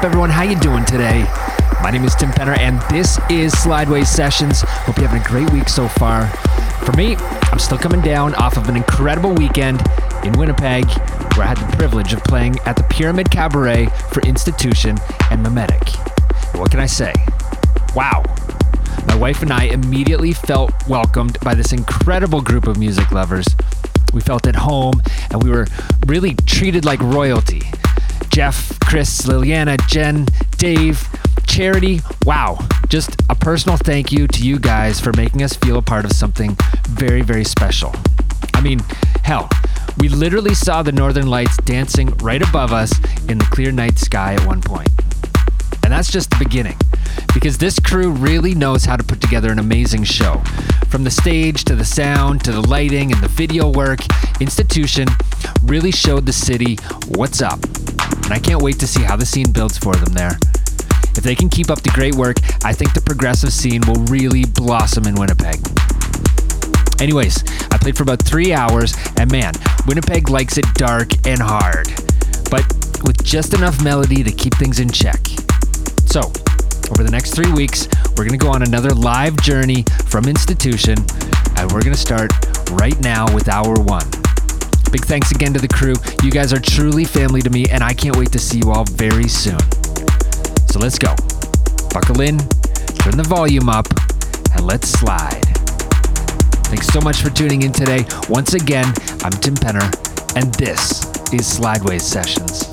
Up, everyone? How you doing today? My name is Tim Penner, and this is Slideways Sessions. Hope you're having a great week so far. For me, I'm still coming down off of an incredible weekend in Winnipeg, where I had the privilege of playing at the Pyramid Cabaret for Institution and Memetic. What can I say? Wow. My wife and I immediately felt welcomed by this incredible group of music lovers. We felt at home, and we were really treated like royalty. Jeff, Chris, Liliana, Jen, Dave, Charity. Wow. Just a personal thank you to you guys for making us feel a part of something very, very special. I mean, hell, we literally saw the northern lights dancing right above us in the clear night sky at one point. And that's just the beginning, because this crew really knows how to put together an amazing show. From the stage to the sound to the lighting and the video work, Institution really showed the city what's up. And I can't wait to see how the scene builds for them there. If they can keep up the great work, I think the progressive scene will really blossom in Winnipeg. Anyways, I played for about three hours, and man, Winnipeg likes it dark and hard, but with just enough melody to keep things in check. So, over the next three weeks, we're to go on another live journey from Institution, and we're to start right now with hour one. Big thanks again to the crew. You guys are truly family to me, and I can't wait to see you all very soon. So let's go. Buckle in, turn the volume up, and let's slide. Thanks so much for tuning in today. Once again, I'm Tim Penner, and this is Slideways Sessions.